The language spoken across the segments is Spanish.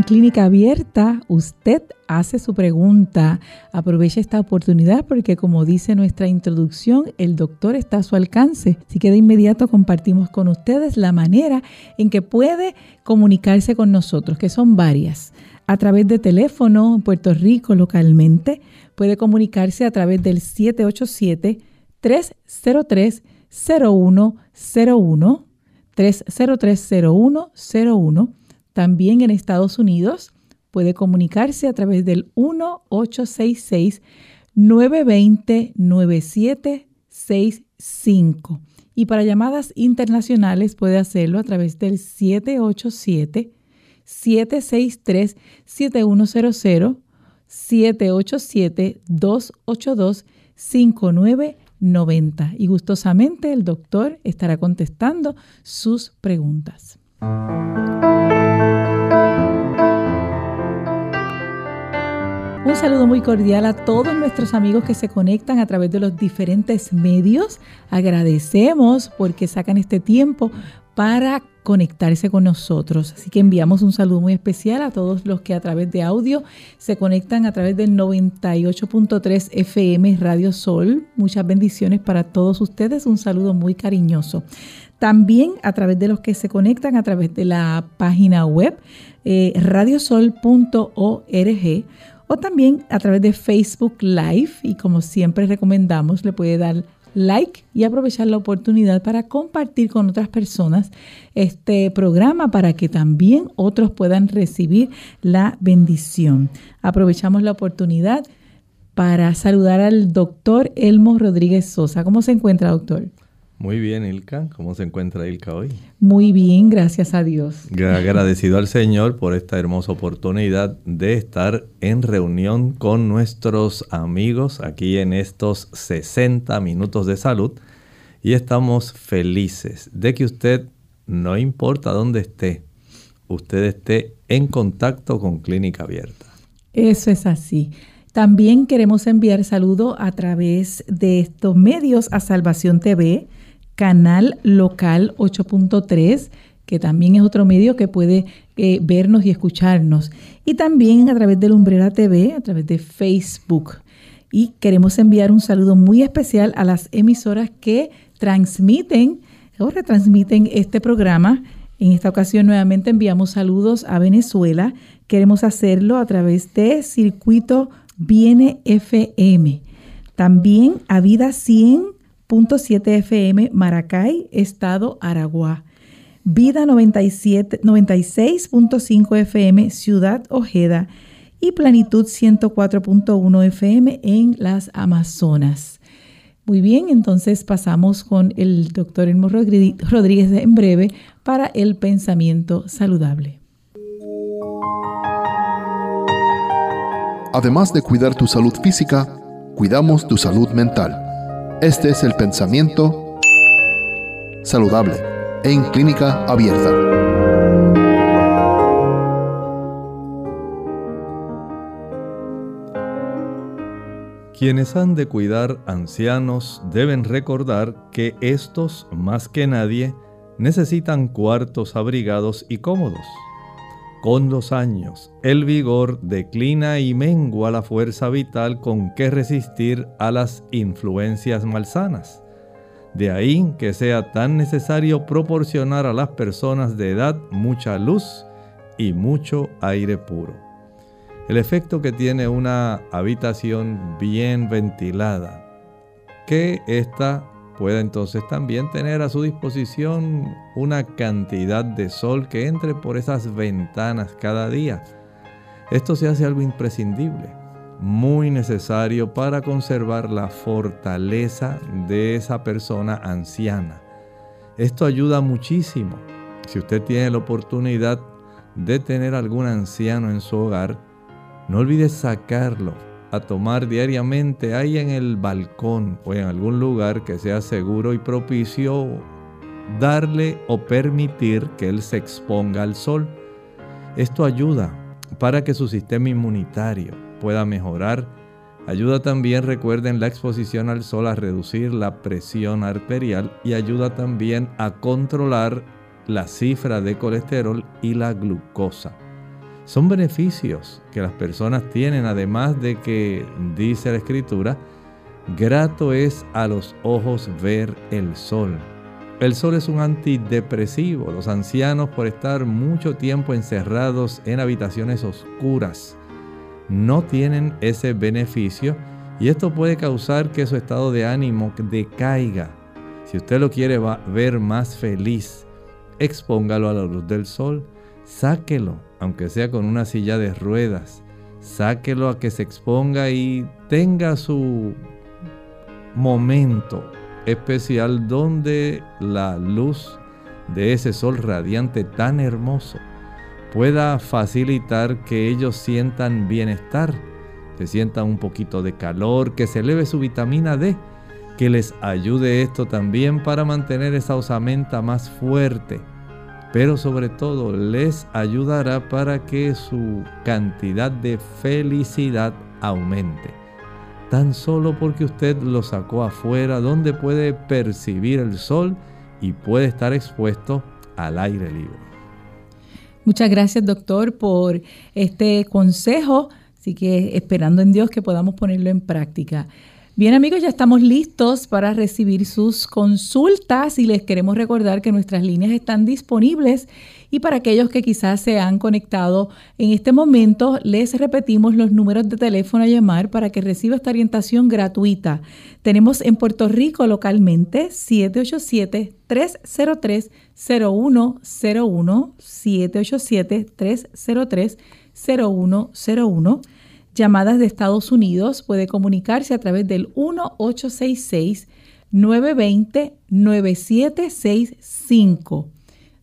En Clínica Abierta usted hace su pregunta. Aprovecha esta oportunidad porque como dice nuestra introducción, el doctor está a su alcance. Así que de inmediato compartimos con ustedes la manera en que puede comunicarse con nosotros, que son varias. A través de teléfono en Puerto Rico localmente, puede comunicarse a través del 787 303 0101 303 0101 también en Estados Unidos puede comunicarse a través del 1-866-920-9765. Y para llamadas internacionales puede hacerlo a través del 787-763-7100, 787-282-5990. Y gustosamente el doctor estará contestando sus preguntas. Un saludo muy cordial a todos nuestros amigos que se conectan a través de los diferentes medios. Agradecemos porque sacan este tiempo para conectarse con nosotros. Así que enviamos un saludo muy especial a todos los que a través de audio se conectan a través del 98.3 FM Radio Sol. Muchas bendiciones para todos ustedes. Un saludo muy cariñoso. También a través de los que se conectan a través de la página web eh, radiosol.org o también a través de Facebook Live y como siempre recomendamos le puede dar like y aprovechar la oportunidad para compartir con otras personas este programa para que también otros puedan recibir la bendición. Aprovechamos la oportunidad para saludar al doctor Elmo Rodríguez Sosa. ¿Cómo se encuentra, doctor? Muy bien, Ilka. ¿Cómo se encuentra Ilka hoy? Muy bien, gracias a Dios. Agradecido al Señor por esta hermosa oportunidad de estar en reunión con nuestros amigos aquí en estos 60 minutos de salud. Y estamos felices de que usted, no importa dónde esté, usted esté en contacto con Clínica Abierta. Eso es así. También queremos enviar saludo a través de estos medios a Salvación TV canal local 8.3, que también es otro medio que puede eh, vernos y escucharnos. Y también a través de Lumbrera TV, a través de Facebook. Y queremos enviar un saludo muy especial a las emisoras que transmiten o retransmiten este programa. En esta ocasión nuevamente enviamos saludos a Venezuela. Queremos hacerlo a través de Circuito Viene FM. También a Vida 100 7 FM Maracay, Estado Aragua. Vida 96.5 FM Ciudad Ojeda y Planitud 104.1 FM en las Amazonas. Muy bien, entonces pasamos con el doctor Elmo Rodríguez en breve para el pensamiento saludable. Además de cuidar tu salud física, cuidamos tu salud mental. Este es el pensamiento saludable en clínica abierta. Quienes han de cuidar ancianos deben recordar que estos, más que nadie, necesitan cuartos abrigados y cómodos. Con los años, el vigor declina y mengua la fuerza vital con que resistir a las influencias malsanas. De ahí que sea tan necesario proporcionar a las personas de edad mucha luz y mucho aire puro. El efecto que tiene una habitación bien ventilada, que ésta pueda entonces también tener a su disposición una cantidad de sol que entre por esas ventanas cada día. Esto se hace algo imprescindible, muy necesario para conservar la fortaleza de esa persona anciana. Esto ayuda muchísimo. Si usted tiene la oportunidad de tener algún anciano en su hogar, no olvide sacarlo a tomar diariamente ahí en el balcón o en algún lugar que sea seguro y propicio, darle o permitir que él se exponga al sol. Esto ayuda para que su sistema inmunitario pueda mejorar. Ayuda también, recuerden, la exposición al sol a reducir la presión arterial y ayuda también a controlar la cifra de colesterol y la glucosa. Son beneficios que las personas tienen, además de que, dice la escritura, grato es a los ojos ver el sol. El sol es un antidepresivo. Los ancianos por estar mucho tiempo encerrados en habitaciones oscuras no tienen ese beneficio y esto puede causar que su estado de ánimo decaiga. Si usted lo quiere ver más feliz, expóngalo a la luz del sol, sáquelo aunque sea con una silla de ruedas. Sáquelo a que se exponga y tenga su momento especial donde la luz de ese sol radiante tan hermoso pueda facilitar que ellos sientan bienestar, que sientan un poquito de calor, que se eleve su vitamina D, que les ayude esto también para mantener esa osamenta más fuerte pero sobre todo les ayudará para que su cantidad de felicidad aumente. Tan solo porque usted lo sacó afuera donde puede percibir el sol y puede estar expuesto al aire libre. Muchas gracias doctor por este consejo, así que esperando en Dios que podamos ponerlo en práctica. Bien amigos, ya estamos listos para recibir sus consultas y les queremos recordar que nuestras líneas están disponibles y para aquellos que quizás se han conectado en este momento, les repetimos los números de teléfono a llamar para que reciba esta orientación gratuita. Tenemos en Puerto Rico localmente 787-303-0101, 787-303-0101 llamadas de Estados Unidos puede comunicarse a través del 1-866-920-9765.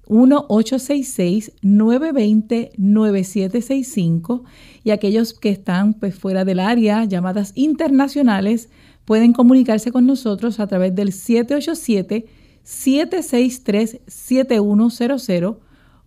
1-866-920-9765 y aquellos que están pues, fuera del área, llamadas internacionales, pueden comunicarse con nosotros a través del 787-763-7100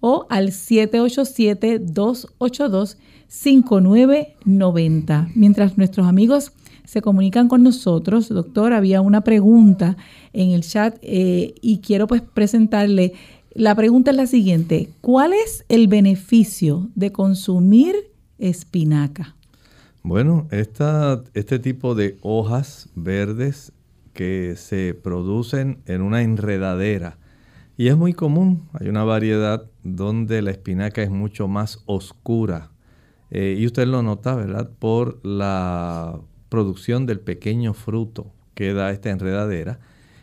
o al 787 282 5990. Mientras nuestros amigos se comunican con nosotros, doctor, había una pregunta en el chat eh, y quiero pues presentarle. La pregunta es la siguiente, ¿cuál es el beneficio de consumir espinaca? Bueno, esta, este tipo de hojas verdes que se producen en una enredadera y es muy común, hay una variedad donde la espinaca es mucho más oscura eh, y usted lo nota, ¿verdad? Por la producción del pequeño fruto que da esta enredadera.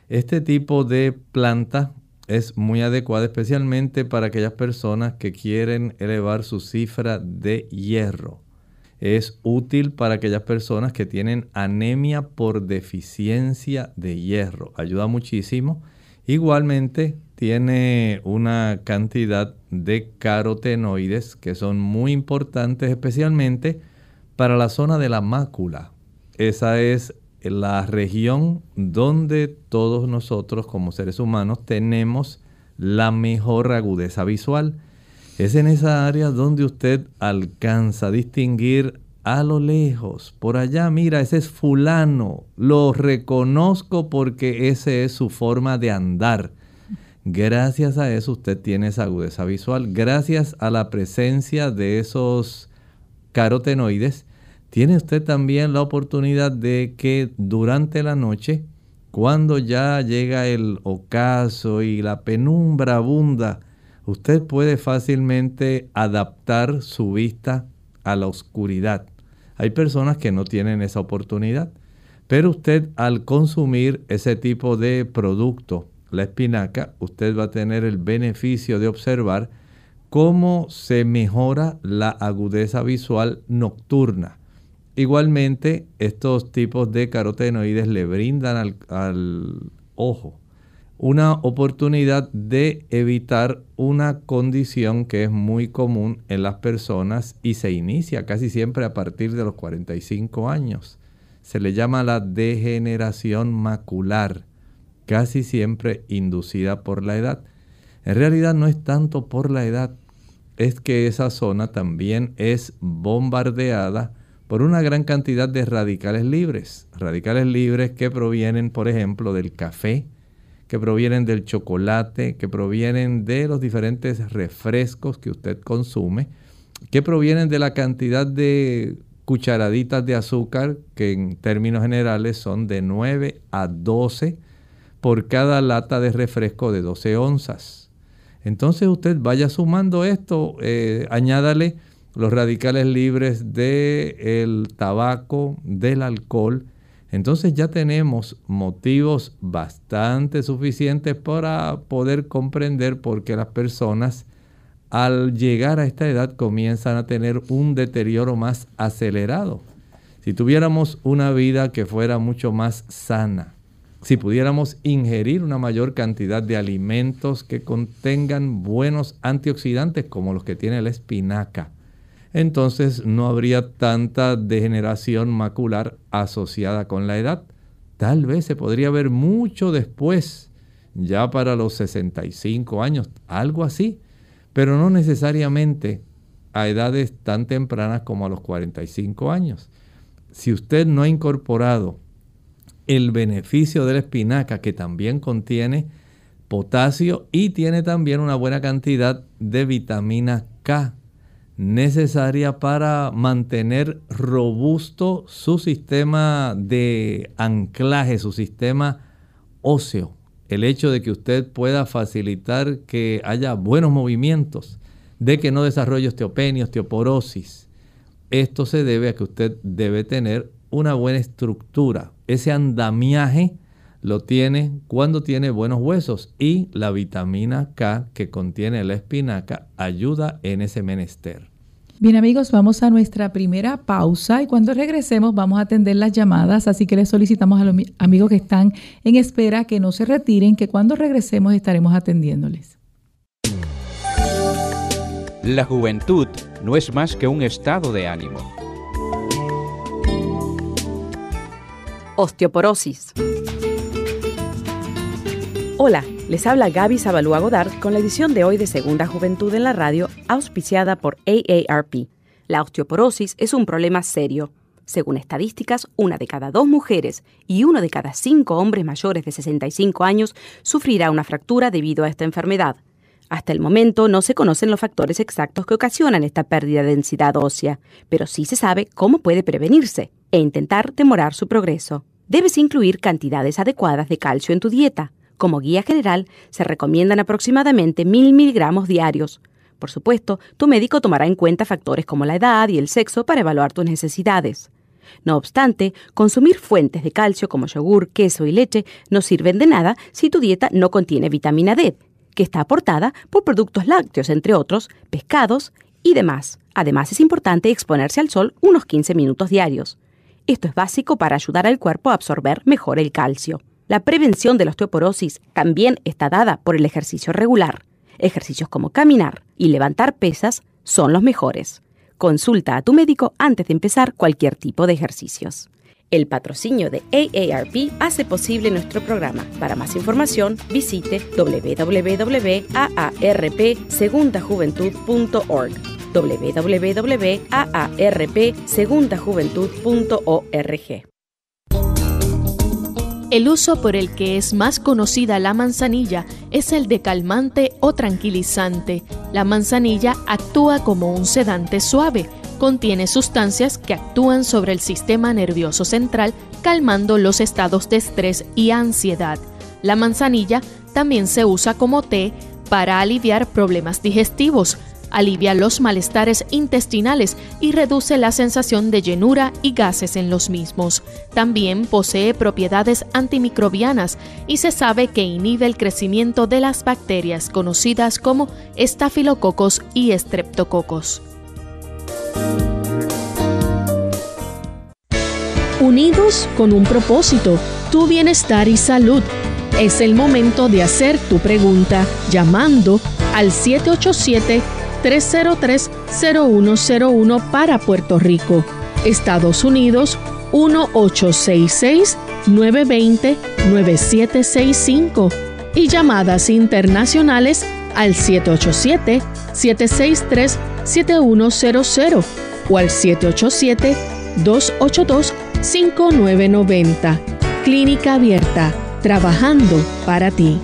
Este tipo de planta es muy adecuada especialmente para aquellas personas que quieren elevar su cifra de hierro. Es útil para aquellas personas que tienen anemia por deficiencia de hierro. Ayuda muchísimo. Igualmente tiene una cantidad de carotenoides que son muy importantes especialmente para la zona de la mácula. Esa es la región donde todos nosotros como seres humanos tenemos la mejor agudeza visual. Es en esa área donde usted alcanza a distinguir a lo lejos, por allá, mira, ese es fulano, lo reconozco porque esa es su forma de andar. Gracias a eso usted tiene esa agudeza visual. Gracias a la presencia de esos carotenoides, tiene usted también la oportunidad de que durante la noche, cuando ya llega el ocaso y la penumbra abunda, usted puede fácilmente adaptar su vista a la oscuridad. Hay personas que no tienen esa oportunidad, pero usted al consumir ese tipo de producto, la espinaca, usted va a tener el beneficio de observar cómo se mejora la agudeza visual nocturna. Igualmente, estos tipos de carotenoides le brindan al, ojo una oportunidad de evitar una condición que es muy común en las personas y se inicia casi siempre a partir de los 45 años. Se le llama la degeneración macular, casi siempre inducida por la edad. En realidad no es tanto por la edad, es que esa zona también es bombardeada por una gran cantidad de radicales libres. Radicales libres que provienen, por ejemplo, del café, que provienen del chocolate, que provienen de los diferentes refrescos que usted consume, que provienen de la cantidad de cucharaditas de azúcar, que en términos generales son de 9 a 12 por cada lata de refresco de 12 onzas. Entonces usted vaya sumando esto, eh, añádale los radicales libres del tabaco, del alcohol, entonces ya tenemos motivos bastante suficientes para poder comprender por qué las personas al llegar a esta edad comienzan a tener un deterioro más acelerado. Si tuviéramos una vida que fuera mucho más sana, si pudiéramos ingerir una mayor cantidad de alimentos que contengan buenos antioxidantes como los que tiene la espinaca, entonces no habría tanta degeneración macular asociada con la edad. Tal vez se podría ver mucho después, ya para los 65 años, algo así, pero no necesariamente a edades tan tempranas como a los 45 años. Si usted no ha incorporado el beneficio de la espinaca, que también contiene potasio y tiene también una buena cantidad de vitamina K, necesaria para mantener robusto su sistema de anclaje, su sistema óseo. El hecho de que usted pueda facilitar que haya buenos movimientos, de que no desarrolle osteopenia, osteoporosis. Esto se debe a que usted debe tener una buena estructura. Ese andamiaje lo tiene cuando tiene buenos huesos y la vitamina K que contiene la espinaca ayuda en ese menester. Bien amigos, vamos a nuestra primera pausa y cuando regresemos vamos a atender las llamadas, así que les solicitamos a los amigos que están en espera que no se retiren, que cuando regresemos estaremos atendiéndoles. La juventud no es más que un estado de ánimo Osteoporosis. Hola, les habla Gaby Zabalúa Godard con la edición de hoy de Segunda Juventud en la Radio, auspiciada por AARP. La osteoporosis es un problema serio. Según estadísticas, una de cada dos mujeres y uno de cada cinco hombres mayores de 65 años sufrirá una fractura debido a esta enfermedad. Hasta el momento no se conocen los factores exactos que ocasionan esta pérdida de densidad ósea, pero sí se sabe cómo puede prevenirse e intentar demorar su progreso. Debes incluir cantidades adecuadas de calcio en tu dieta. Como guía general, se recomiendan aproximadamente 1000 miligramos diarios. Por supuesto, tu médico tomará en cuenta factores como la edad y el sexo para evaluar tus necesidades. No obstante, consumir fuentes de calcio como yogur, queso y leche no sirven de nada si tu dieta no contiene vitamina D, que está aportada por productos lácteos, entre otros, pescados y demás. Además, es importante exponerse al sol unos 15 minutos diarios. Esto es básico para ayudar al cuerpo a absorber mejor el calcio. La prevención de la osteoporosis también está dada por el ejercicio regular. Ejercicios como caminar y levantar pesas son los mejores. Consulta a tu médico antes de empezar cualquier tipo de ejercicios. El patrocinio de AARP hace posible nuestro programa. Para más información, visite www.aarpsegundajuventud.org www.aarpsegundajuventud.org. El uso por el que es más conocida la manzanilla es el de calmante o tranquilizante. La manzanilla actúa como un sedante suave. Contiene sustancias que actúan sobre el sistema nervioso central, calmando los estados de estrés y ansiedad. La manzanilla también se usa como té para aliviar problemas digestivos, alivia los malestares intestinales y reduce la sensación de llenura y gases en los mismos. También posee propiedades antimicrobianas y se sabe que inhibe el crecimiento de las bacterias conocidas como estafilococos y estreptococos. Unidos con un propósito, tu bienestar y salud. Es el momento de hacer tu pregunta llamando al 787-303-0101 para Puerto Rico, Estados Unidos 1866-920-9765 y llamadas internacionales al 787-763-7100 o al 787-282-5990. Clínica Abierta, trabajando para ti.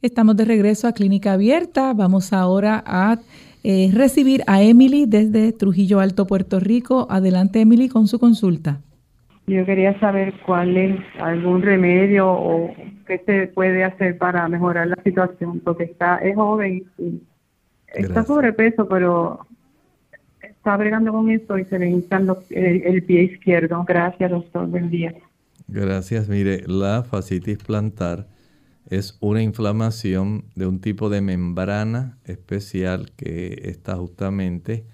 Estamos de regreso a Clínica Abierta. Vamos ahora a eh, recibir a Emily desde Trujillo Alto, Puerto Rico. Adelante, Emily, con su consulta. Yo quería saber cuál es algún remedio o qué se puede hacer para mejorar la situación, porque está es joven y está sobrepeso, pero está bregando con esto y se le hinchan el, el, pie izquierdo. Gracias, doctor. Buen día. Gracias. Mire, la fascitis plantar es una inflamación de un tipo de membrana especial que está justamente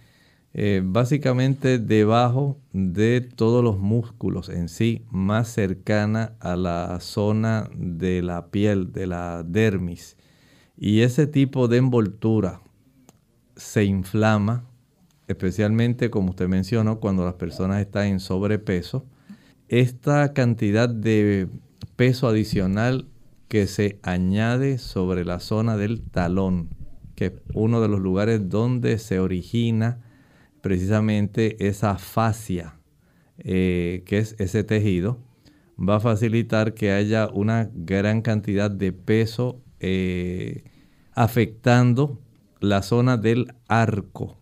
eh, básicamente debajo de todos los músculos en sí, más cercana a la zona de la piel, de la dermis. Y ese tipo de envoltura se inflama, especialmente como usted mencionó, cuando las personas están en sobrepeso. Esta cantidad de peso adicional que se añade sobre la zona del talón, que es uno de los lugares donde se origina precisamente esa fascia, eh, que es ese tejido, va a facilitar que haya una gran cantidad de peso eh, afectando la zona del arco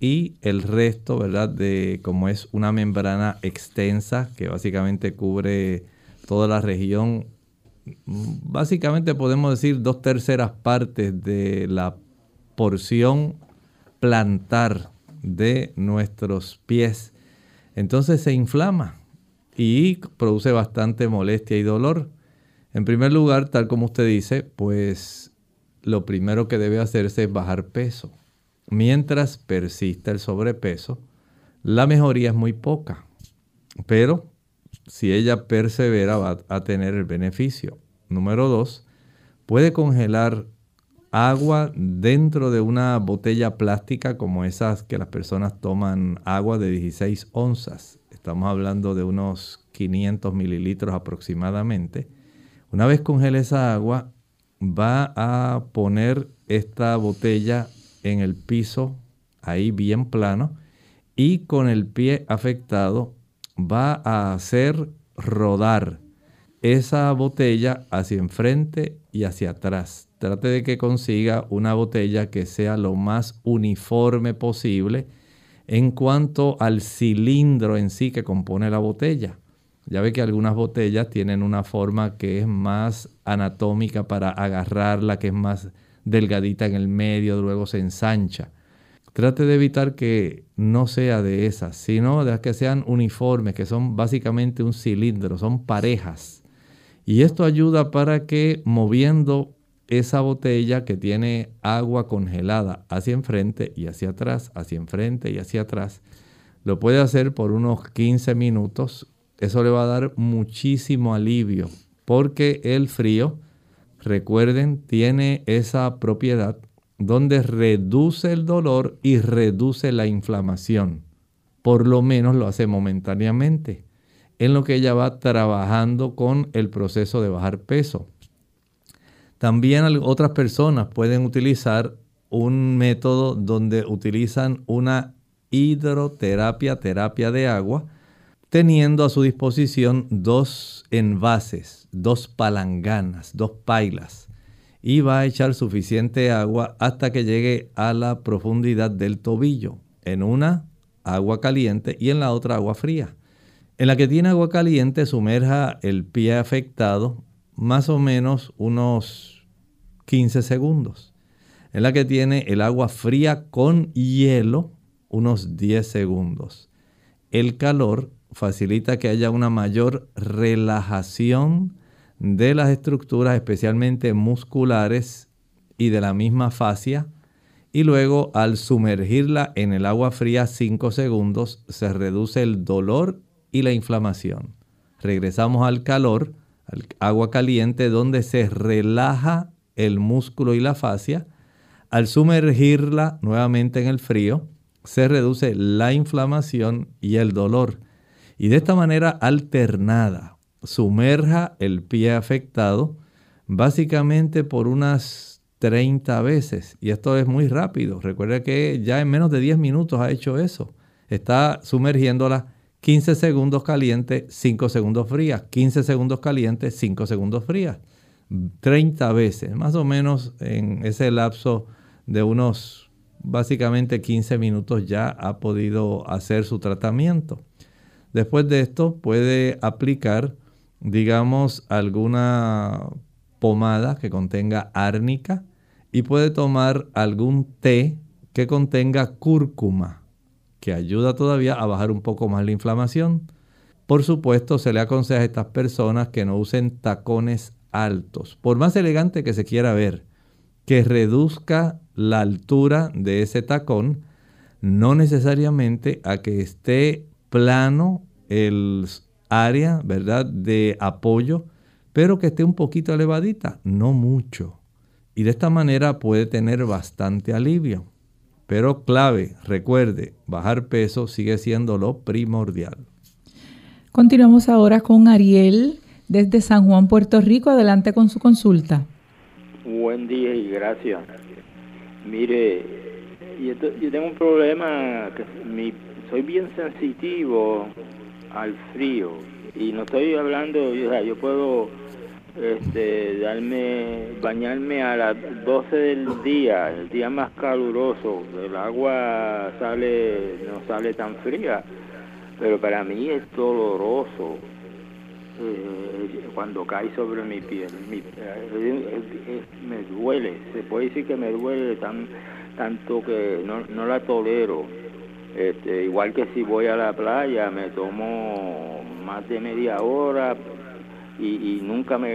y el resto, ¿verdad? De como es una membrana extensa que básicamente cubre toda la región básicamente podemos decir dos terceras partes de la porción plantar de nuestros pies. Entonces se inflama y produce bastante molestia y dolor. En primer lugar, tal como usted dice, pues lo primero que debe hacerse es bajar peso. Mientras persista el sobrepeso, la mejoría es muy poca. Pero si ella persevera va a tener el beneficio. Número dos, puede congelar agua dentro de una botella plástica como esas que las personas toman agua de 16 onzas. Estamos hablando de unos 500 mililitros aproximadamente. Una vez congele esa agua, va a poner esta botella en el piso, ahí bien plano, y con el pie afectado va a hacer rodar esa botella hacia enfrente y hacia atrás. Trate de que consiga una botella que sea lo más uniforme posible en cuanto al cilindro en sí que compone la botella. Ya ve que algunas botellas tienen una forma que es más anatómica para agarrarla, que es más delgadita en el medio, luego se ensancha. Trate de evitar que no sea de esas, sino de las que sean uniformes, que son básicamente un cilindro, son parejas. Y esto ayuda para que moviendo esa botella que tiene agua congelada hacia enfrente y hacia atrás, hacia enfrente y hacia atrás, lo puede hacer por unos 15 minutos. Eso le va a dar muchísimo alivio porque el frío, recuerden, tiene esa propiedad donde reduce el dolor y reduce la inflamación. Por lo menos lo hace momentáneamente, en lo que ella va trabajando con el proceso de bajar peso. También otras personas pueden utilizar un método donde utilizan una hidroterapia, terapia de agua, teniendo a su disposición dos envases, dos palanganas, dos pailas y va a echar suficiente agua hasta que llegue a la profundidad del tobillo. En una agua caliente y en la otra agua fría. En la que tiene agua caliente sumerja el pie afectado más o menos unos 15 segundos. En la que tiene el agua fría con hielo unos 10 segundos. El calor facilita que haya una mayor relajación de las estructuras especialmente musculares y de la misma fascia y luego al sumergirla en el agua fría 5 segundos se reduce el dolor y la inflamación. Regresamos al calor, al agua caliente donde se relaja el músculo y la fascia. Al sumergirla nuevamente en el frío, se reduce la inflamación y el dolor. Y de esta manera alternada, sumerja el pie afectado básicamente por unas 30 veces. Y esto es muy rápido. Recuerda que ya en menos de 10 minutos ha hecho eso. Está sumergiéndola 15 segundos caliente, 5 segundos frías. 15 segundos caliente, 5 segundos frías. 30 veces, más o menos en ese lapso de unos básicamente 15 minutos ya ha podido hacer su tratamiento. Después de esto puede aplicar, digamos, alguna pomada que contenga árnica y puede tomar algún té que contenga cúrcuma, que ayuda todavía a bajar un poco más la inflamación. Por supuesto, se le aconseja a estas personas que no usen tacones altos, por más elegante que se quiera ver, que reduzca la altura de ese tacón, no necesariamente a que esté plano el área, ¿verdad?, de apoyo, pero que esté un poquito elevadita, no mucho. Y de esta manera puede tener bastante alivio. Pero clave, recuerde, bajar peso sigue siendo lo primordial. Continuamos ahora con Ariel desde San Juan, Puerto Rico. Adelante con su consulta. Buen día y gracias. Mire, yo, tengo un problema, que soy bien sensitivo al frío y no estoy hablando, yo, puedo este, darme, bañarme a las 12 del día, el día más caluroso, el agua sale, no sale tan fría, pero para mí es doloroso eh, cuando cae sobre mi piel. Eh, me duele, se puede decir que me duele tan, tanto que no, no la tolero. Este, igual que si voy a la playa, me tomo más de media hora y, nunca me,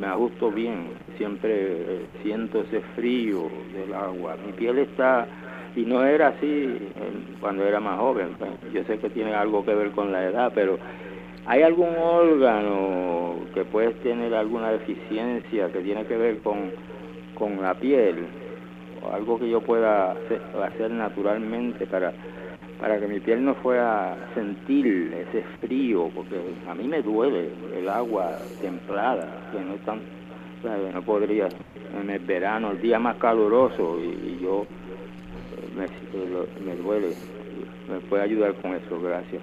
me ajusto bien. Siempre eh, siento ese frío del agua. Mi piel está, y no era así cuando era más joven. Pues, yo sé que tiene algo que ver con la edad, pero ¿Hay algún órgano que puede tener alguna deficiencia que tiene que ver con, con la piel? Algo que yo pueda hacer, naturalmente para, para que mi piel no fuera sentir ese frío, porque a mí me duele el agua templada, que no tan, no podría en el verano, el día más caluroso, y, yo me, me duele. ¿Me puede ayudar con eso? Gracias.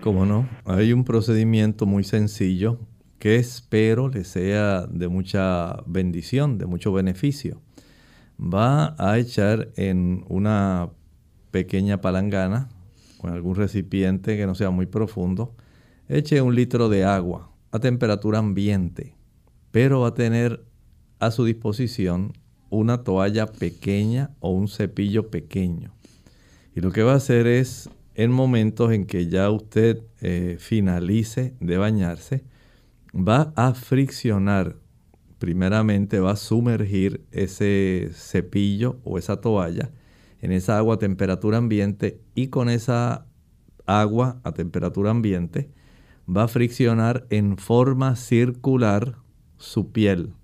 Cómo no, hay un procedimiento muy sencillo que espero le sea de mucha bendición, de mucho beneficio. Va a echar en una pequeña palangana, con algún recipiente que no sea muy profundo, eche un litro de agua a temperatura ambiente, pero va a tener a su disposición una toalla pequeña o un cepillo pequeño. Y lo que va a hacer es en momentos en que ya usted eh, finalice de bañarse, va a friccionar, primeramente va a sumergir ese cepillo o esa toalla en esa agua a temperatura ambiente y con esa agua a temperatura ambiente va a friccionar en forma circular su piel.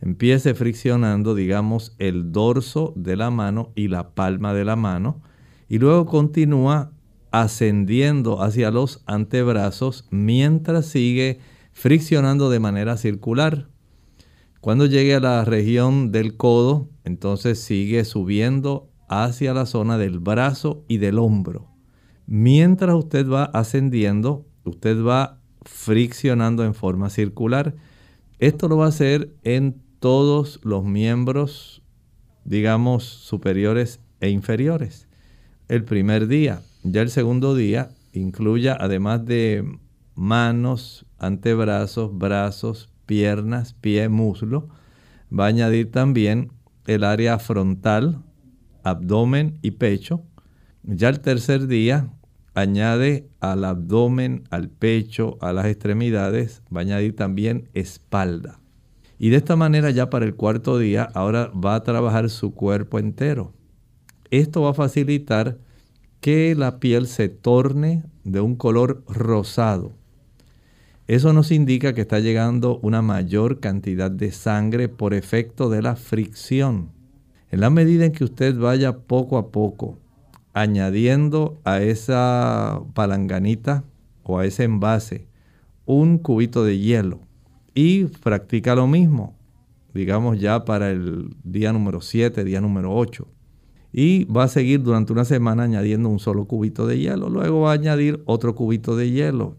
Empiece friccionando, digamos, el dorso de la mano y la palma de la mano y luego continúa ascendiendo hacia los antebrazos mientras sigue friccionando de manera circular. Cuando llegue a la región del codo, entonces sigue subiendo hacia la zona del brazo y del hombro. Mientras usted va ascendiendo, usted va friccionando en forma circular. Esto lo va a hacer en todos los miembros, digamos, superiores e inferiores. El primer día, ya el segundo día incluya, además de manos, antebrazos, brazos, piernas, pie, muslo, va a añadir también el área frontal, abdomen y pecho. Ya el tercer día añade al abdomen, al pecho, a las extremidades, va a añadir también espalda. Y de esta manera ya para el cuarto día ahora va a trabajar su cuerpo entero. Esto va a facilitar que la piel se torne de un color rosado. Eso nos indica que está llegando una mayor cantidad de sangre por efecto de la fricción. En la medida en que usted vaya poco a poco añadiendo a esa palanganita o a ese envase un cubito de hielo y practica lo mismo, digamos ya para el día número 7, día número 8. Y va a seguir durante una semana añadiendo un solo cubito de hielo. Luego va a añadir otro cubito de hielo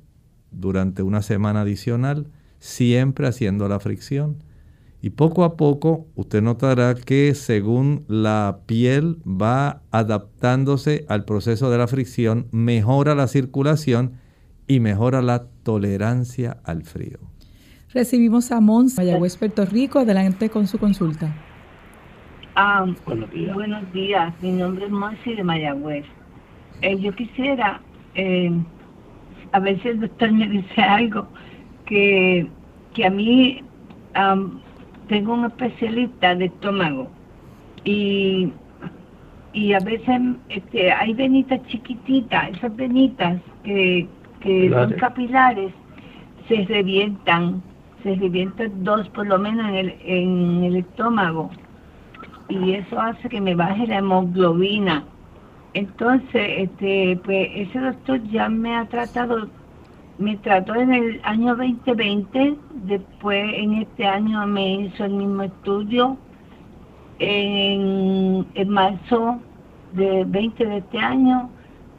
durante una semana adicional, siempre haciendo la fricción. Y poco a poco usted notará que según la piel va adaptándose al proceso de la fricción, mejora la circulación y mejora la tolerancia al frío. Recibimos a Mons, Mayagüez, Puerto Rico. Adelante con su consulta. Ah, buenos días. Buenos días. Mi nombre es Monsi de Mayagüez. Eh, yo quisiera, eh, a si el doctor me dice algo, que, que a mí tengo un especialista de estómago y, y a veces este, hay venitas chiquititas, esas venitas que, que son capilares, se revientan, se revientan dos por lo menos en el, en el estómago y eso hace que me baje la hemoglobina. Entonces, este, pues ese doctor ya me ha tratado me trató en el año 2020, después en este año me hizo el mismo estudio, en, marzo de 20 de este año,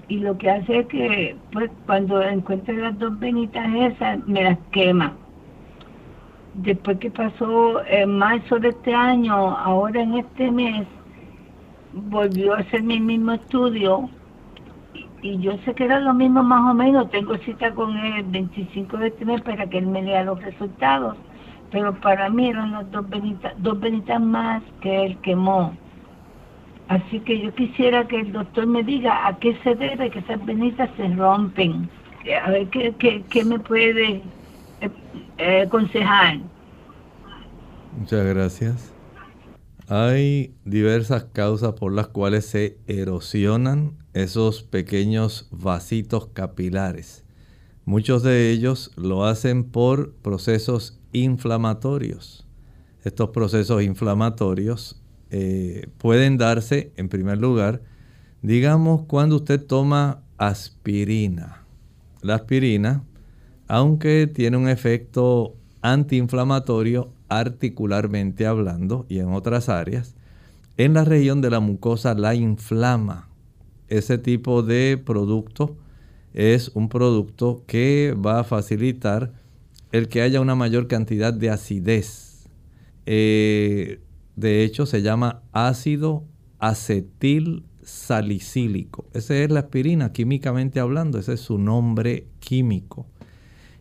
y lo que hace es que pues cuando encuentre las dos venitas esas, me las quema. Después que pasó en marzo de este año, ahora en este mes, volvió a hacer mi mismo estudio y yo sé que era lo mismo más o menos, tengo cita con él el 25 de este mes para que él me lea los resultados, pero para mí eran las dos venitas, dos venitas más que él quemó. Así que yo quisiera que el doctor me diga a qué se debe que esas venitas se rompen. A ver qué, qué, me puede eh, eh, aconsejar. Muchas gracias. Hay diversas causas por las cuales se erosionan esos pequeños vasitos capilares. Muchos de ellos lo hacen por procesos inflamatorios. Estos procesos inflamatorios eh, pueden darse, en primer lugar, digamos, cuando usted toma aspirina. La aspirina, aunque tiene un efecto antiinflamatorio, articularmente hablando y en otras áreas, en la región de la mucosa la inflama. Ese tipo de producto es un producto que va a facilitar el que haya una mayor cantidad de acidez. Eh, de hecho, se llama ácido acetil salicílico. Esa es la aspirina, químicamente hablando, ese es su nombre químico.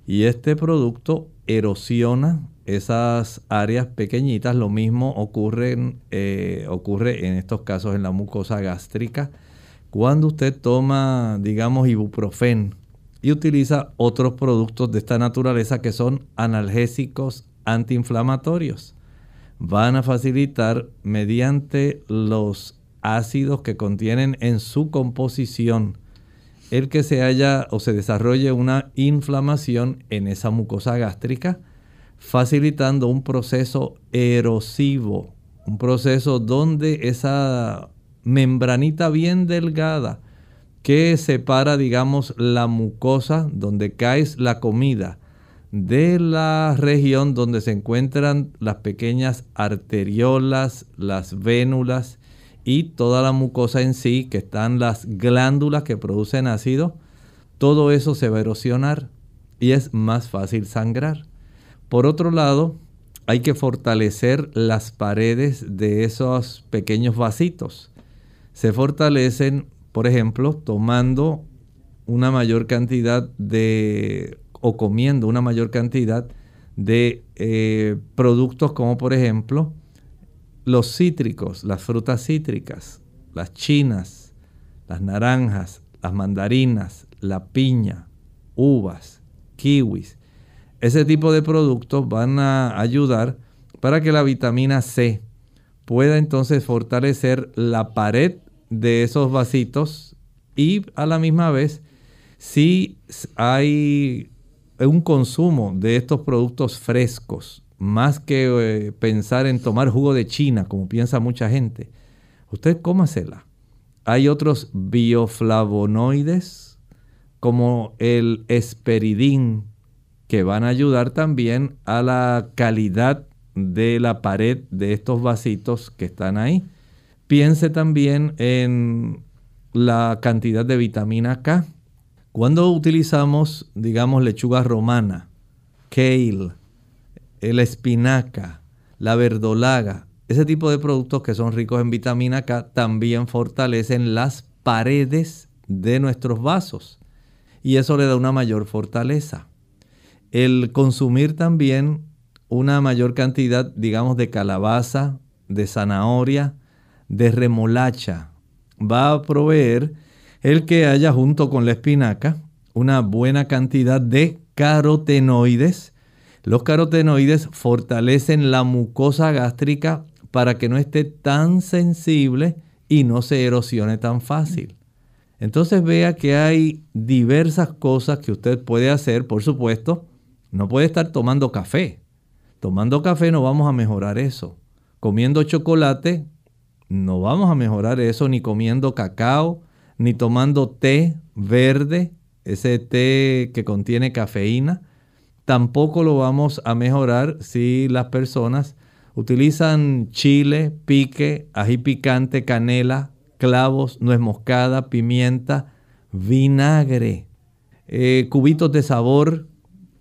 Y este producto erosiona esas áreas pequeñitas. Lo mismo ocurre, eh, ocurre en estos casos en la mucosa gástrica. Cuando usted toma, digamos, ibuprofen y utiliza otros productos de esta naturaleza que son analgésicos antiinflamatorios, van a facilitar mediante los ácidos que contienen en su composición el que se haya o se desarrolle una inflamación en esa mucosa gástrica facilitando un proceso erosivo, un proceso donde esa membranita bien delgada que separa, digamos, la mucosa donde cae la comida de la región donde se encuentran las pequeñas arteriolas, las vénulas y toda la mucosa en sí, que están las glándulas que producen ácido, todo eso se va a erosionar y es más fácil sangrar. Por otro lado, hay que fortalecer las paredes de esos pequeños vasitos. Se fortalecen, por ejemplo, tomando una mayor cantidad de, o comiendo una mayor cantidad de eh, productos como por ejemplo los cítricos, las frutas cítricas, las chinas, las naranjas, las mandarinas, la piña, uvas, kiwis ese tipo de productos van a ayudar para que la vitamina C pueda entonces fortalecer la pared de esos vasitos y a la misma vez si hay un consumo de estos productos frescos, más que eh, pensar en tomar jugo de China, como piensa mucha gente, usted cómasela. Hay otros bioflavonoides como el esperidín que van a ayudar también a la calidad de la pared de estos vasitos que están ahí. Piense también en la cantidad de vitamina K. Cuando utilizamos, digamos, lechuga romana, kale, el espinaca, la verdolaga, ese tipo de productos que son ricos en vitamina K también fortalecen las paredes de nuestros vasos y eso le da una mayor fortaleza. El consumir también una mayor cantidad, digamos, de calabaza, de zanahoria, de remolacha, va a proveer el que haya junto con la espinaca una buena cantidad de carotenoides. Los carotenoides fortalecen la mucosa gástrica para que no esté tan sensible y no se erosione tan fácil. Entonces vea que hay diversas cosas que usted puede hacer, por supuesto, no puede estar tomando café. Tomando café no vamos a mejorar eso. Comiendo chocolate no vamos a mejorar eso ni comiendo cacao, ni tomando té verde, ese té que contiene cafeína. Tampoco lo vamos a mejorar si las personas utilizan chile, pique, ají picante, canela, clavos, nuez moscada, pimienta, vinagre, eh, cubitos de sabor,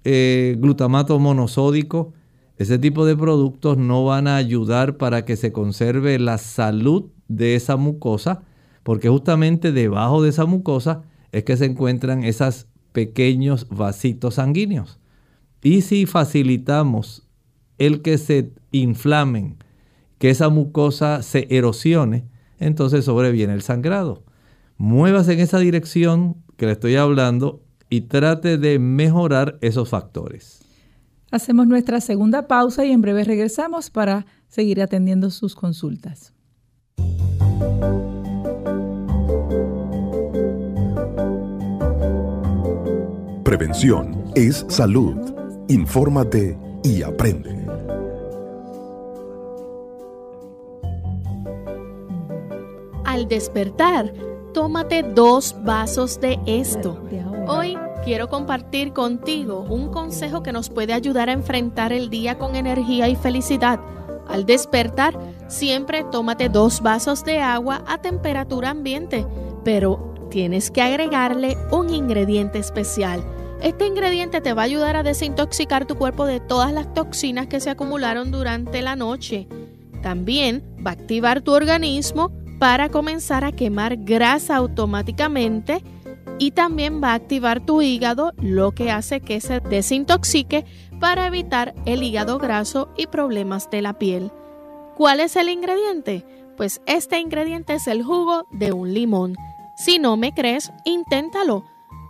eh, glutamato monosódico. Ese tipo de productos no van a ayudar para que se conserve la salud de esa mucosa, porque justamente debajo de esa mucosa es que se encuentran esos pequeños vasitos sanguíneos. Y si facilitamos el que se inflamen, que esa mucosa se erosione, entonces sobreviene el sangrado. Muévase en esa dirección que le estoy hablando y trate de mejorar esos factores. Hacemos nuestra segunda pausa y en breve regresamos para seguir atendiendo sus consultas. Prevención es salud. Infórmate y aprende. Al despertar, tómate dos vasos de esto. Hoy quiero compartir contigo un consejo que nos puede ayudar a enfrentar el día con energía y felicidad. Al despertar, siempre tómate dos vasos de agua a temperatura ambiente, pero tienes que agregarle un ingrediente especial. Este ingrediente te va a ayudar a desintoxicar tu cuerpo de todas las toxinas que se acumularon durante la noche. También va a activar tu organismo para comenzar a quemar grasa automáticamente y también va a activar tu hígado, lo que hace que se desintoxique para evitar el hígado graso y problemas de la piel. ¿Cuál es el ingrediente? Pues este ingrediente es el jugo de un limón. Si no me crees, inténtalo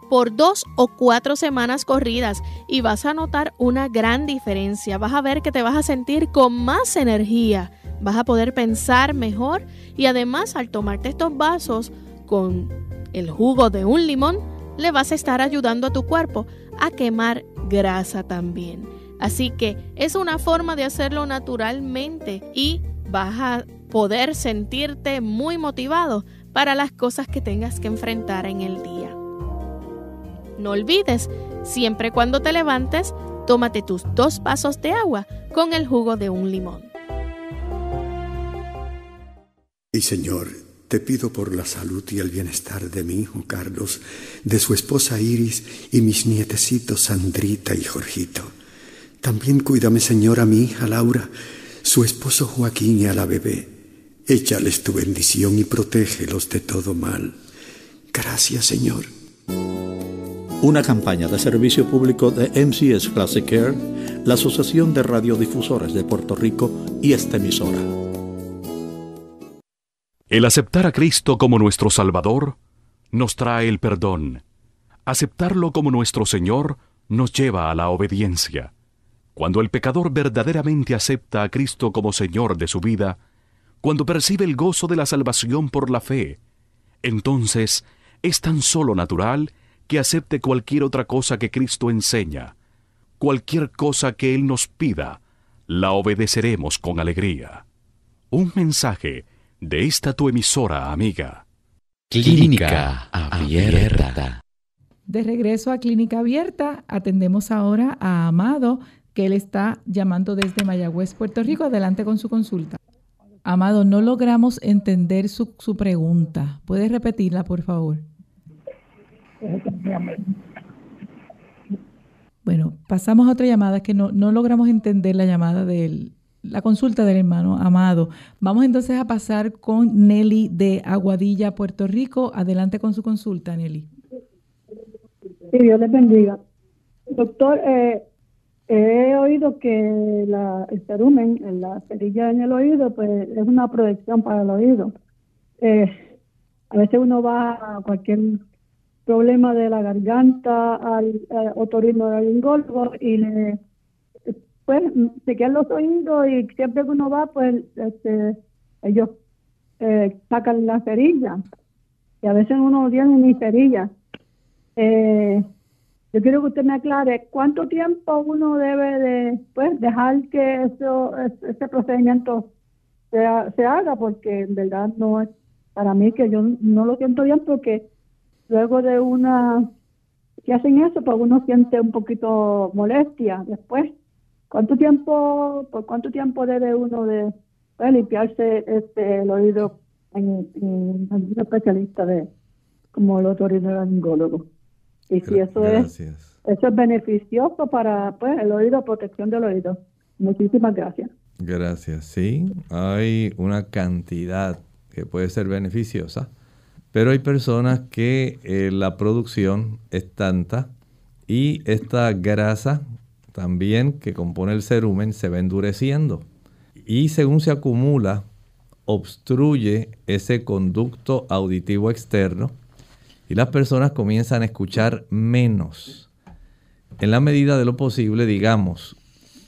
por dos o cuatro semanas corridas y vas a notar una gran diferencia. Vas a ver que te vas a sentir con más energía, vas a poder pensar mejor y además al tomarte estos vasos con el jugo de un limón, le vas a estar ayudando a tu cuerpo a quemar grasa también. Así que es una forma de hacerlo naturalmente y vas a poder sentirte muy motivado para las cosas que tengas que enfrentar en el día. No olvides, siempre cuando te levantes, tómate tus dos vasos de agua con el jugo de un limón. Y Señor, te pido por la salud y el bienestar de mi hijo Carlos, de su esposa Iris y mis nietecitos Sandrita y Jorgito. También cuídame, Señor, a mi hija Laura, su esposo Joaquín y a la bebé. Échales tu bendición y protégelos de todo mal. Gracias, Señor. Una campaña de servicio público de MCS Classic Care, la Asociación de Radiodifusores de Puerto Rico y esta emisora. El aceptar a Cristo como nuestro Salvador nos trae el perdón. Aceptarlo como nuestro Señor nos lleva a la obediencia. Cuando el pecador verdaderamente acepta a Cristo como Señor de su vida, cuando percibe el gozo de la salvación por la fe, entonces es tan solo natural que acepte cualquier otra cosa que Cristo enseña. Cualquier cosa que Él nos pida, la obedeceremos con alegría. Un mensaje de esta tu emisora amiga. Clínica Abierta. De regreso a Clínica Abierta, atendemos ahora a Amado, que él está llamando desde Mayagüez, Puerto Rico. Adelante con su consulta. Amado, no logramos entender su, su pregunta. ¿Puedes repetirla, por favor? Bueno, pasamos a otra llamada que no, no logramos entender la llamada de la consulta del hermano Amado. Vamos entonces a pasar con Nelly de Aguadilla, Puerto Rico. Adelante con su consulta, Nelly. Sí, Dios les bendiga. Doctor, eh, he oído que el cerumen, la cerilla en el oído, pues es una protección para el oído. Eh, a veces uno va a cualquier problema de la garganta al, al otorrinolaringólogo y le pues se quedan los oídos y siempre que uno va pues este, ellos eh, sacan la cerilla y a veces uno no tiene ni cerilla. Eh, yo quiero que usted me aclare cuánto tiempo uno debe de pues dejar que eso ese procedimiento se, se haga porque en verdad no es para mí que yo no lo siento bien porque luego de una que hacen eso, pues uno siente un poquito molestia después. ¿Cuánto tiempo, por cuánto tiempo debe uno de pues, limpiarse este el oído en, un especialista de como el otorrinolaringólogo? Y si eso es eso es beneficioso para pues el oído, protección del oído. Muchísimas gracias. Gracias. Sí, hay una cantidad que puede ser beneficiosa pero hay personas que eh, la producción es tanta y esta grasa también que compone el cerumen se va endureciendo. Y según se acumula, obstruye ese conducto auditivo externo y las personas comienzan a escuchar menos. En la medida de lo posible, digamos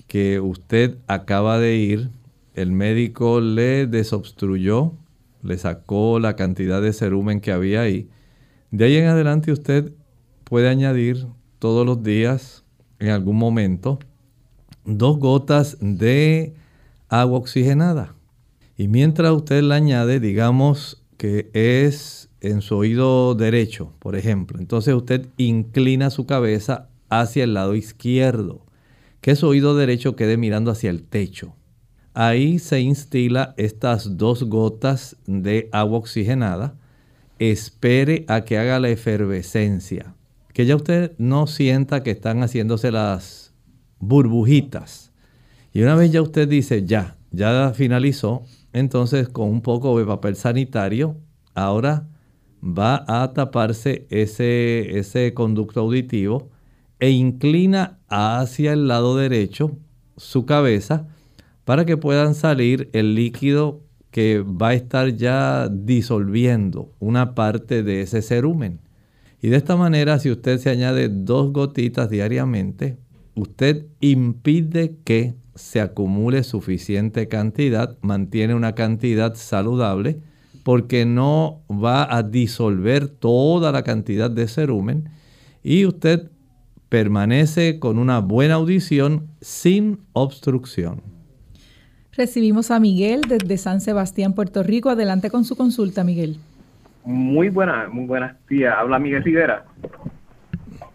que usted acaba de ir, el médico le desobstruyó le sacó la cantidad de cerumen que había ahí. De ahí en adelante usted puede añadir todos los días, en algún momento, dos gotas de agua oxigenada. Y mientras usted la añade, digamos que es en su oído derecho, por ejemplo, entonces usted inclina su cabeza hacia el lado izquierdo, que su oído derecho quede mirando hacia el techo. Ahí se instila estas dos gotas de agua oxigenada. Espere a que haga la efervescencia. Que ya usted no sienta que están haciéndose las burbujitas. Y una vez ya usted dice, ya, ya finalizó, entonces con un poco de papel sanitario, ahora va a taparse ese, ese conducto auditivo e inclina hacia el lado derecho su cabeza para que puedan salir el líquido que va a estar ya disolviendo una parte de ese cerumen. Y de esta manera, si usted se añade dos gotitas diariamente, usted impide que se acumule suficiente cantidad, mantiene una cantidad saludable, porque no va a disolver toda la cantidad de cerumen y usted permanece con una buena audición sin obstrucción. Recibimos a Miguel desde San Sebastián, Puerto Rico. Adelante con su consulta, Miguel. Muy buena, muy buenas días. Habla Miguel Figuera.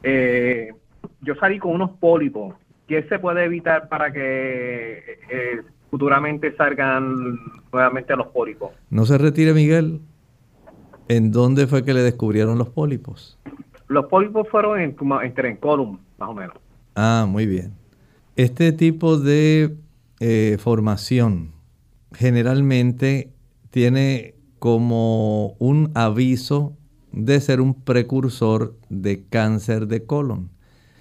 Eh, yo salí con unos pólipos. ¿Qué se puede evitar para que eh, futuramente salgan nuevamente los pólipos? No se retire, Miguel. ¿En dónde fue que le descubrieron los pólipos? Los pólipos fueron en, en column, más o menos. Ah, muy bien. Este tipo de eh, formación generalmente tiene como un aviso de ser un precursor de cáncer de colon.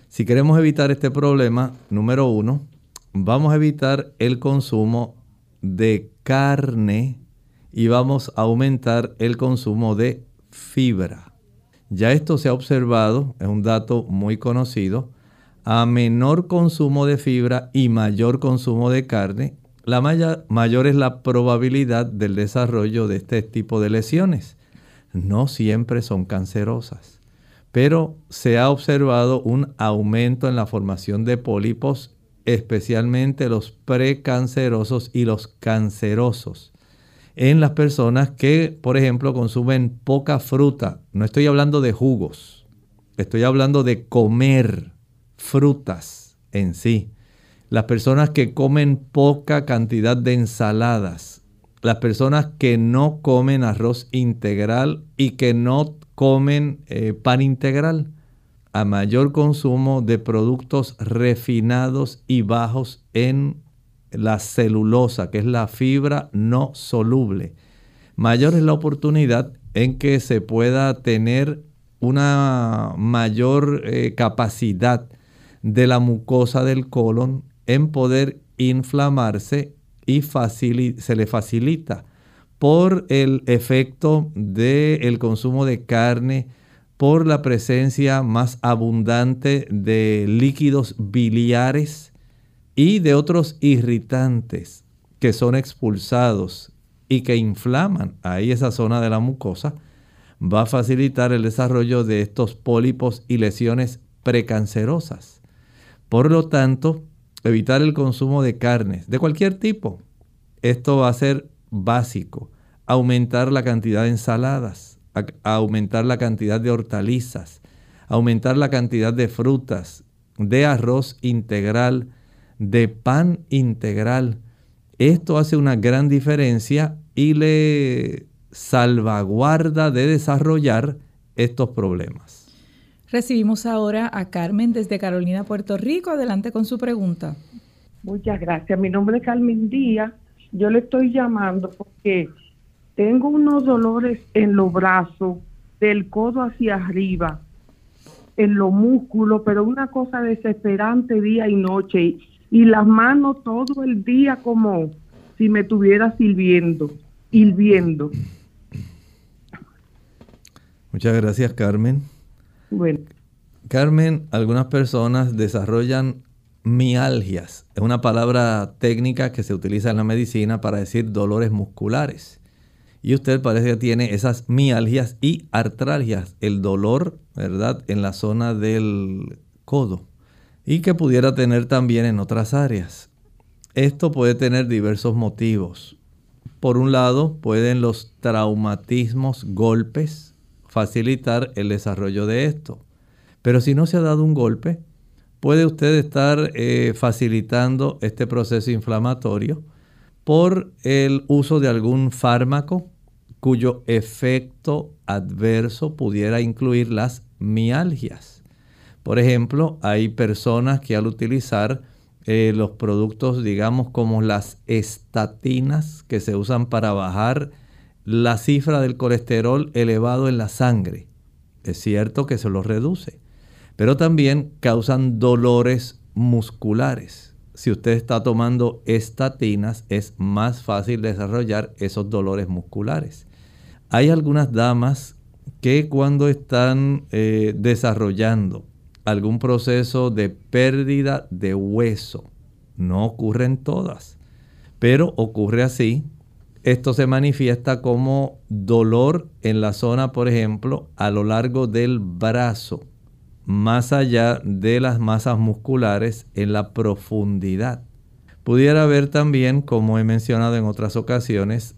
Si queremos evitar este problema, número uno, vamos a evitar el consumo de carne y vamos a aumentar el consumo de fibra. Ya esto se ha observado, es un dato muy conocido. a menor consumo de fibra y mayor consumo de carne, la mayor es la probabilidad del desarrollo de este tipo de lesiones. No siempre son cancerosas, pero se ha observado un aumento en la formación de pólipos, especialmente los precancerosos y los cancerosos, en las personas que, por ejemplo, consumen poca fruta. No estoy hablando de jugos, estoy hablando de comer frutas en sí. Las personas que comen poca cantidad de ensaladas. Las personas que no comen arroz integral y que no comen eh, pan integral. A mayor consumo de productos refinados y bajos en la celulosa, que es la fibra no soluble. Mayor es la oportunidad en que se pueda tener una mayor eh, capacidad de la mucosa del colon en poder inflamarse y se le facilita por el efecto del consumo de carne, por la presencia más abundante de líquidos biliares y de otros irritantes que son expulsados y que inflaman ahí esa zona de la mucosa, va a facilitar el desarrollo de estos pólipos y lesiones precancerosas. Por lo tanto, evitar el consumo de carnes de cualquier tipo. Esto va a ser básico. Aumentar la cantidad de ensaladas, aumentar la cantidad de hortalizas, aumentar la cantidad de frutas, de arroz integral, de pan integral. Esto hace una gran diferencia y le salvaguarda de desarrollar estos problemas. Recibimos ahora a Carmen desde Carolina, Puerto Rico. Adelante con su pregunta. Muchas gracias. Mi nombre es Carmen Díaz. Yo le estoy llamando porque tengo unos dolores en los brazos, del codo hacia arriba, en los músculos, pero una cosa desesperante día y noche. Y las manos todo el día como si me estuviera sirviendo, hirviendo. Muchas gracias, Carmen. Bueno. Carmen, algunas personas desarrollan mialgias. Es una palabra técnica que se utiliza en la medicina para decir dolores musculares. Y usted parece que tiene esas mialgias y artralgias, el dolor, ¿verdad?, en la zona del codo. Y que pudiera tener también en otras áreas. Esto puede tener diversos motivos. Por un lado, pueden los traumatismos, golpes, facilitar el desarrollo de esto. Pero si no se ha dado un golpe, puede usted estar eh, facilitando este proceso inflamatorio por el uso de algún fármaco cuyo efecto adverso pudiera incluir las mialgias. Por ejemplo, hay personas que al utilizar eh, los productos, digamos, como las estatinas que se usan para bajar la cifra del colesterol elevado en la sangre. Es cierto que se lo reduce, pero también causan dolores musculares. Si usted está tomando estatinas, es más fácil desarrollar esos dolores musculares. Hay algunas damas que cuando están eh, desarrollando algún proceso de pérdida de hueso, no ocurren todas, pero ocurre así esto se manifiesta como dolor en la zona, por ejemplo, a lo largo del brazo, más allá de las masas musculares en la profundidad. Pudiera haber también, como he mencionado en otras ocasiones,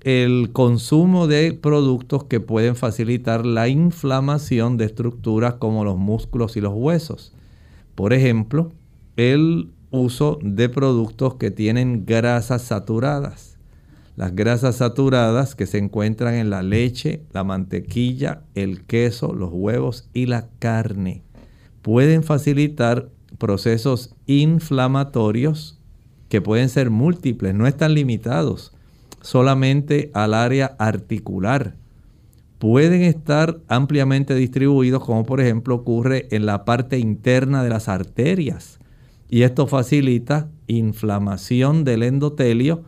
el consumo de productos que pueden facilitar la inflamación de estructuras como los músculos y los huesos. Por ejemplo, el uso de productos que tienen grasas saturadas las grasas saturadas que se encuentran en la leche, la mantequilla, el queso, los huevos y la carne pueden facilitar procesos inflamatorios que pueden ser múltiples, no están limitados solamente al área articular. Pueden estar ampliamente distribuidos, como por ejemplo ocurre en la parte interna de las arterias. Y esto facilita inflamación del endotelio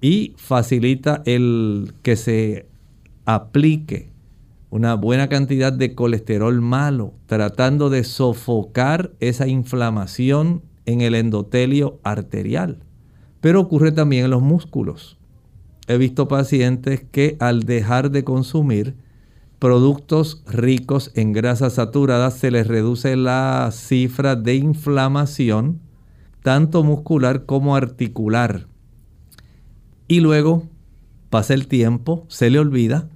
y facilita el que se aplique una buena cantidad de colesterol malo, tratando de sofocar esa inflamación en el endotelio arterial. Pero ocurre también en los músculos. He visto pacientes que al dejar de consumir productos ricos en grasas saturadas se les reduce la cifra de inflamación, tanto muscular como articular. Y luego pasa el tiempo, se le olvida,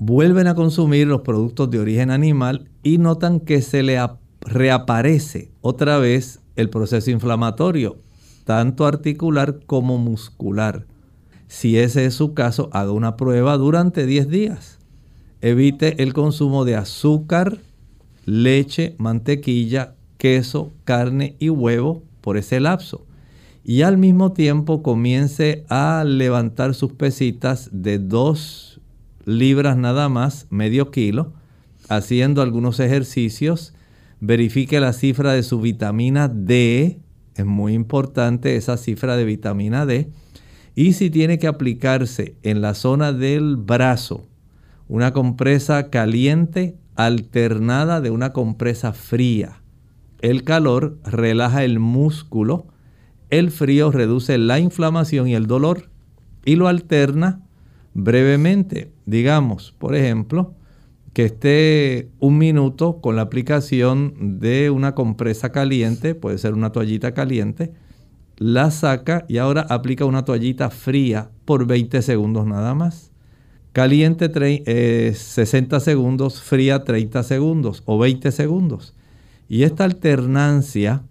vuelven a consumir los productos de origen animal y notan que se le reaparece otra vez el proceso inflamatorio, tanto articular como muscular. Si ese es su caso, haga una prueba durante 10 días. Evite el consumo de azúcar, leche, mantequilla, queso, carne y huevo por ese lapso. Y al mismo tiempo comience a levantar sus pesitas de 2 libras nada más, medio kilo, haciendo algunos ejercicios. Verifique la cifra de su vitamina D. Es muy importante esa cifra de vitamina D. Y si tiene que aplicarse en la zona del brazo una compresa caliente alternada de una compresa fría. El calor relaja el músculo, el frío reduce la inflamación y el dolor y lo alterna brevemente. Digamos, por ejemplo, que esté un minuto con la aplicación de una compresa caliente, puede ser una toallita caliente, la saca y ahora aplica una toallita fría por 20 segundos nada más. Caliente 60 eh, segundos, fría 30 segundos o 20 segundos. Y esta alternancia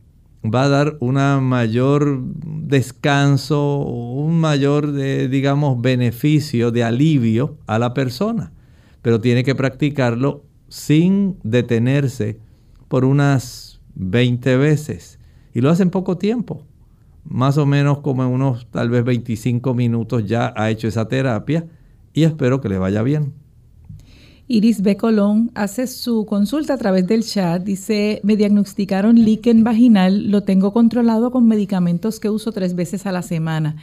va a dar una mayor descanso, un mayor, digamos, beneficio de alivio a la persona. Pero tiene que practicarlo sin detenerse por unas 20 veces. Y lo hace en poco tiempo. Más o menos como en unos tal vez 25 minutos ya ha hecho esa terapia y espero que le vaya bien. Iris B. Colón hace su consulta a través del chat. Dice, me diagnosticaron líquen vaginal, lo tengo controlado con medicamentos que uso tres veces a la semana.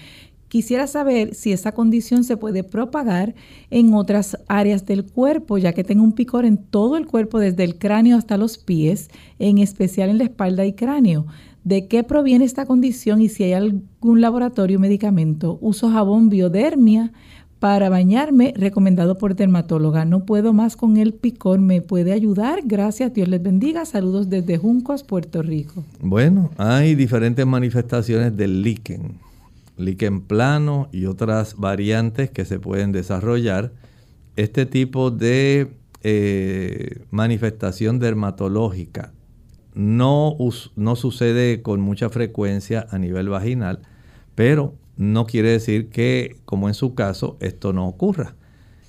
Quisiera saber si esa condición se puede propagar en otras áreas del cuerpo, ya que tengo un picor en todo el cuerpo, desde el cráneo hasta los pies, en especial en la espalda y cráneo. ¿De qué proviene esta condición y si hay algún laboratorio o medicamento? Uso jabón biodermia para bañarme, recomendado por dermatóloga. No puedo más con el picor, ¿me puede ayudar? Gracias, Dios les bendiga. Saludos desde Juncos, Puerto Rico. Bueno, hay diferentes manifestaciones del líquen. Líquen plano y otras variantes que se pueden desarrollar. Este tipo de eh, manifestación dermatológica no, no sucede con mucha frecuencia a nivel vaginal, pero no quiere decir que, como en su caso, esto no ocurra.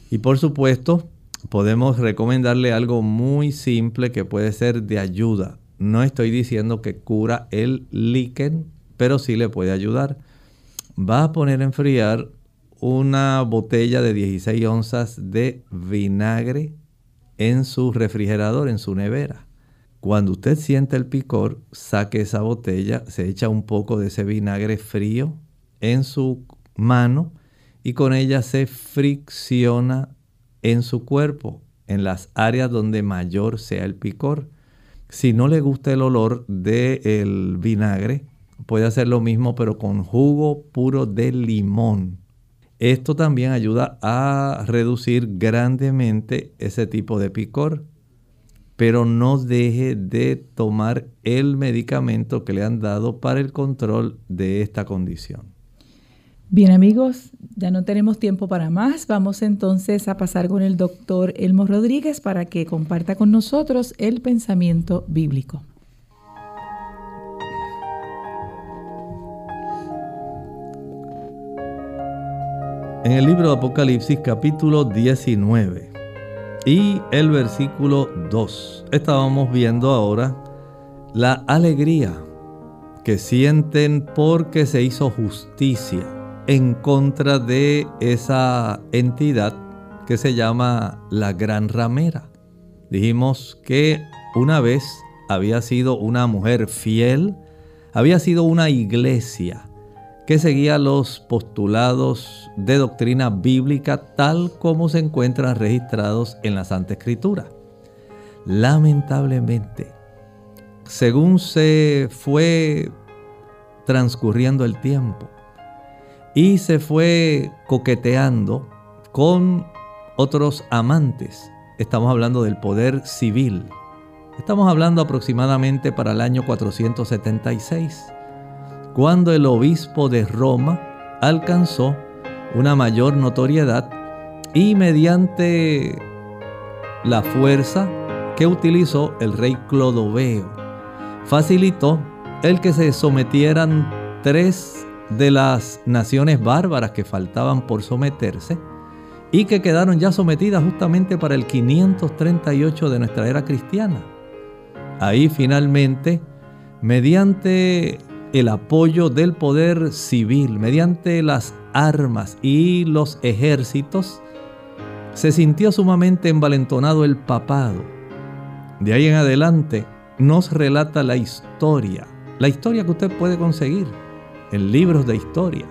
Y por supuesto, podemos recomendarle algo muy simple que puede ser de ayuda. No estoy diciendo que cura el líquen, pero sí le puede ayudar. Va a poner a enfriar una botella de 16 onzas de vinagre en su refrigerador, en su nevera. Cuando usted siente el picor, saque esa botella, se echa un poco de ese vinagre frío en su mano y con ella se fricciona en su cuerpo, en las áreas donde mayor sea el picor. Si no le gusta el olor del vinagre, puede hacer lo mismo pero con jugo puro de limón. Esto también ayuda a reducir grandemente ese tipo de picor. Pero no deje de tomar el medicamento que le han dado para el control de esta condición. Bien amigos, ya no tenemos tiempo para más. Vamos entonces a pasar con el doctor Elmo Rodríguez para que comparta con nosotros el pensamiento bíblico. En el libro de Apocalipsis capítulo 19 y el versículo 2 estábamos viendo ahora la alegría que sienten porque se hizo justicia en contra de esa entidad que se llama la Gran Ramera. Dijimos que una vez había sido una mujer fiel, había sido una iglesia que seguía los postulados de doctrina bíblica tal como se encuentran registrados en la Santa Escritura. Lamentablemente, según se fue transcurriendo el tiempo y se fue coqueteando con otros amantes, estamos hablando del poder civil, estamos hablando aproximadamente para el año 476, cuando el obispo de Roma alcanzó una mayor notoriedad y mediante la fuerza que utilizó el rey Clodoveo, facilitó el que se sometieran tres de las naciones bárbaras que faltaban por someterse y que quedaron ya sometidas justamente para el 538 de nuestra era cristiana. Ahí finalmente, mediante el apoyo del poder civil, mediante las armas y los ejércitos, se sintió sumamente envalentonado el papado. De ahí en adelante nos relata la historia, la historia que usted puede conseguir en libros de historia.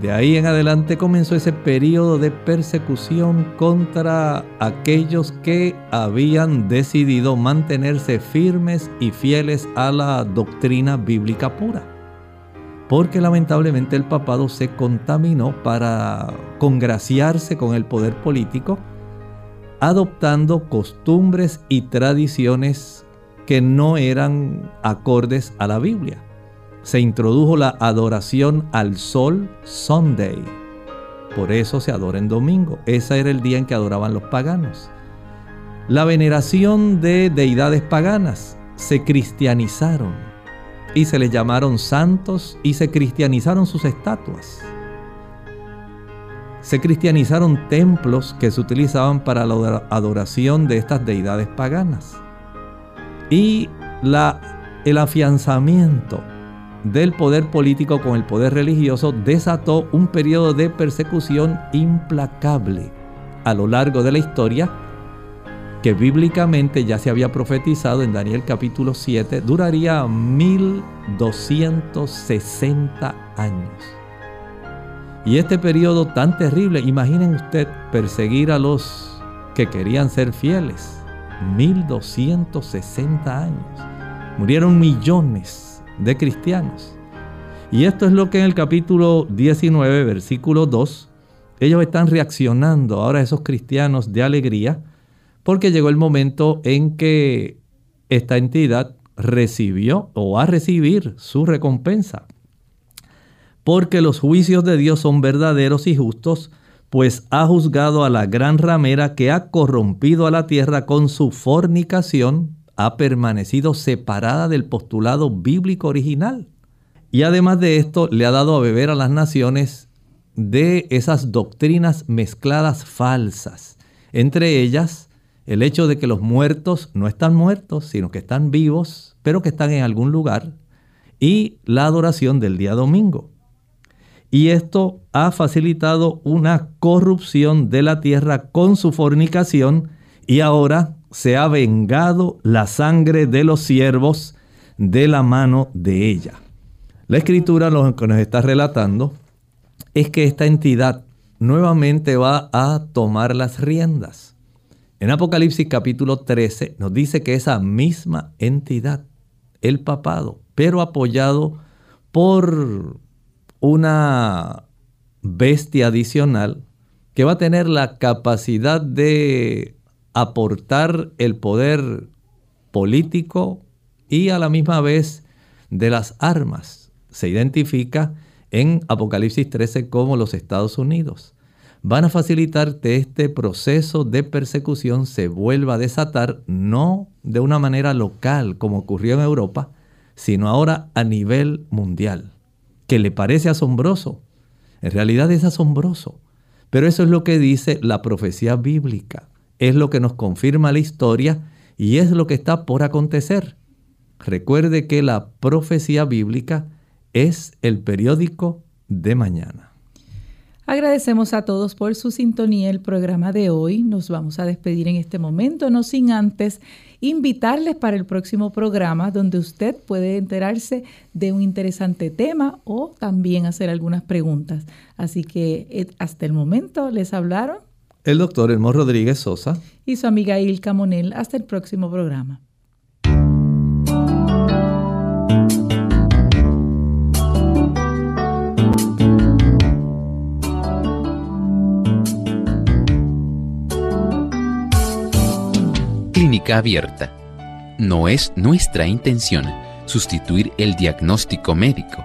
De ahí en adelante comenzó ese periodo de persecución contra aquellos que habían decidido mantenerse firmes y fieles a la doctrina bíblica pura. Porque lamentablemente el papado se contaminó para congraciarse con el poder político, adoptando costumbres y tradiciones que no eran acordes a la Biblia se introdujo la adoración al sol Sunday. Por eso se adora en domingo. Ese era el día en que adoraban los paganos. La veneración de deidades paganas se cristianizaron y se les llamaron santos y se cristianizaron sus estatuas. Se cristianizaron templos que se utilizaban para la adoración de estas deidades paganas. Y la, el afianzamiento del poder político con el poder religioso desató un periodo de persecución implacable a lo largo de la historia que bíblicamente ya se había profetizado en Daniel capítulo 7, duraría 1260 años. Y este periodo tan terrible, imaginen usted perseguir a los que querían ser fieles. 1260 años. Murieron millones de cristianos. Y esto es lo que en el capítulo 19, versículo 2, ellos están reaccionando ahora esos cristianos de alegría porque llegó el momento en que esta entidad recibió o va a recibir su recompensa. Porque los juicios de Dios son verdaderos y justos, pues ha juzgado a la gran ramera que ha corrompido a la tierra con su fornicación ha permanecido separada del postulado bíblico original. Y además de esto, le ha dado a beber a las naciones de esas doctrinas mezcladas falsas. Entre ellas, el hecho de que los muertos no están muertos, sino que están vivos, pero que están en algún lugar. Y la adoración del día domingo. Y esto ha facilitado una corrupción de la tierra con su fornicación y ahora se ha vengado la sangre de los siervos de la mano de ella. La escritura lo que nos está relatando es que esta entidad nuevamente va a tomar las riendas. En Apocalipsis capítulo 13 nos dice que esa misma entidad, el papado, pero apoyado por una bestia adicional que va a tener la capacidad de aportar el poder político y a la misma vez de las armas. Se identifica en Apocalipsis 13 como los Estados Unidos. Van a facilitar que este proceso de persecución se vuelva a desatar no de una manera local como ocurrió en Europa, sino ahora a nivel mundial. Que le parece asombroso. En realidad es asombroso. Pero eso es lo que dice la profecía bíblica es lo que nos confirma la historia y es lo que está por acontecer. Recuerde que la profecía bíblica es el periódico de mañana. Agradecemos a todos por su sintonía el programa de hoy. Nos vamos a despedir en este momento, no sin antes invitarles para el próximo programa donde usted puede enterarse de un interesante tema o también hacer algunas preguntas. Así que eh, hasta el momento les hablaron el doctor Elmo Rodríguez Sosa y su amiga Ilka Monel. Hasta el próximo programa. Clínica abierta. No es nuestra intención sustituir el diagnóstico médico.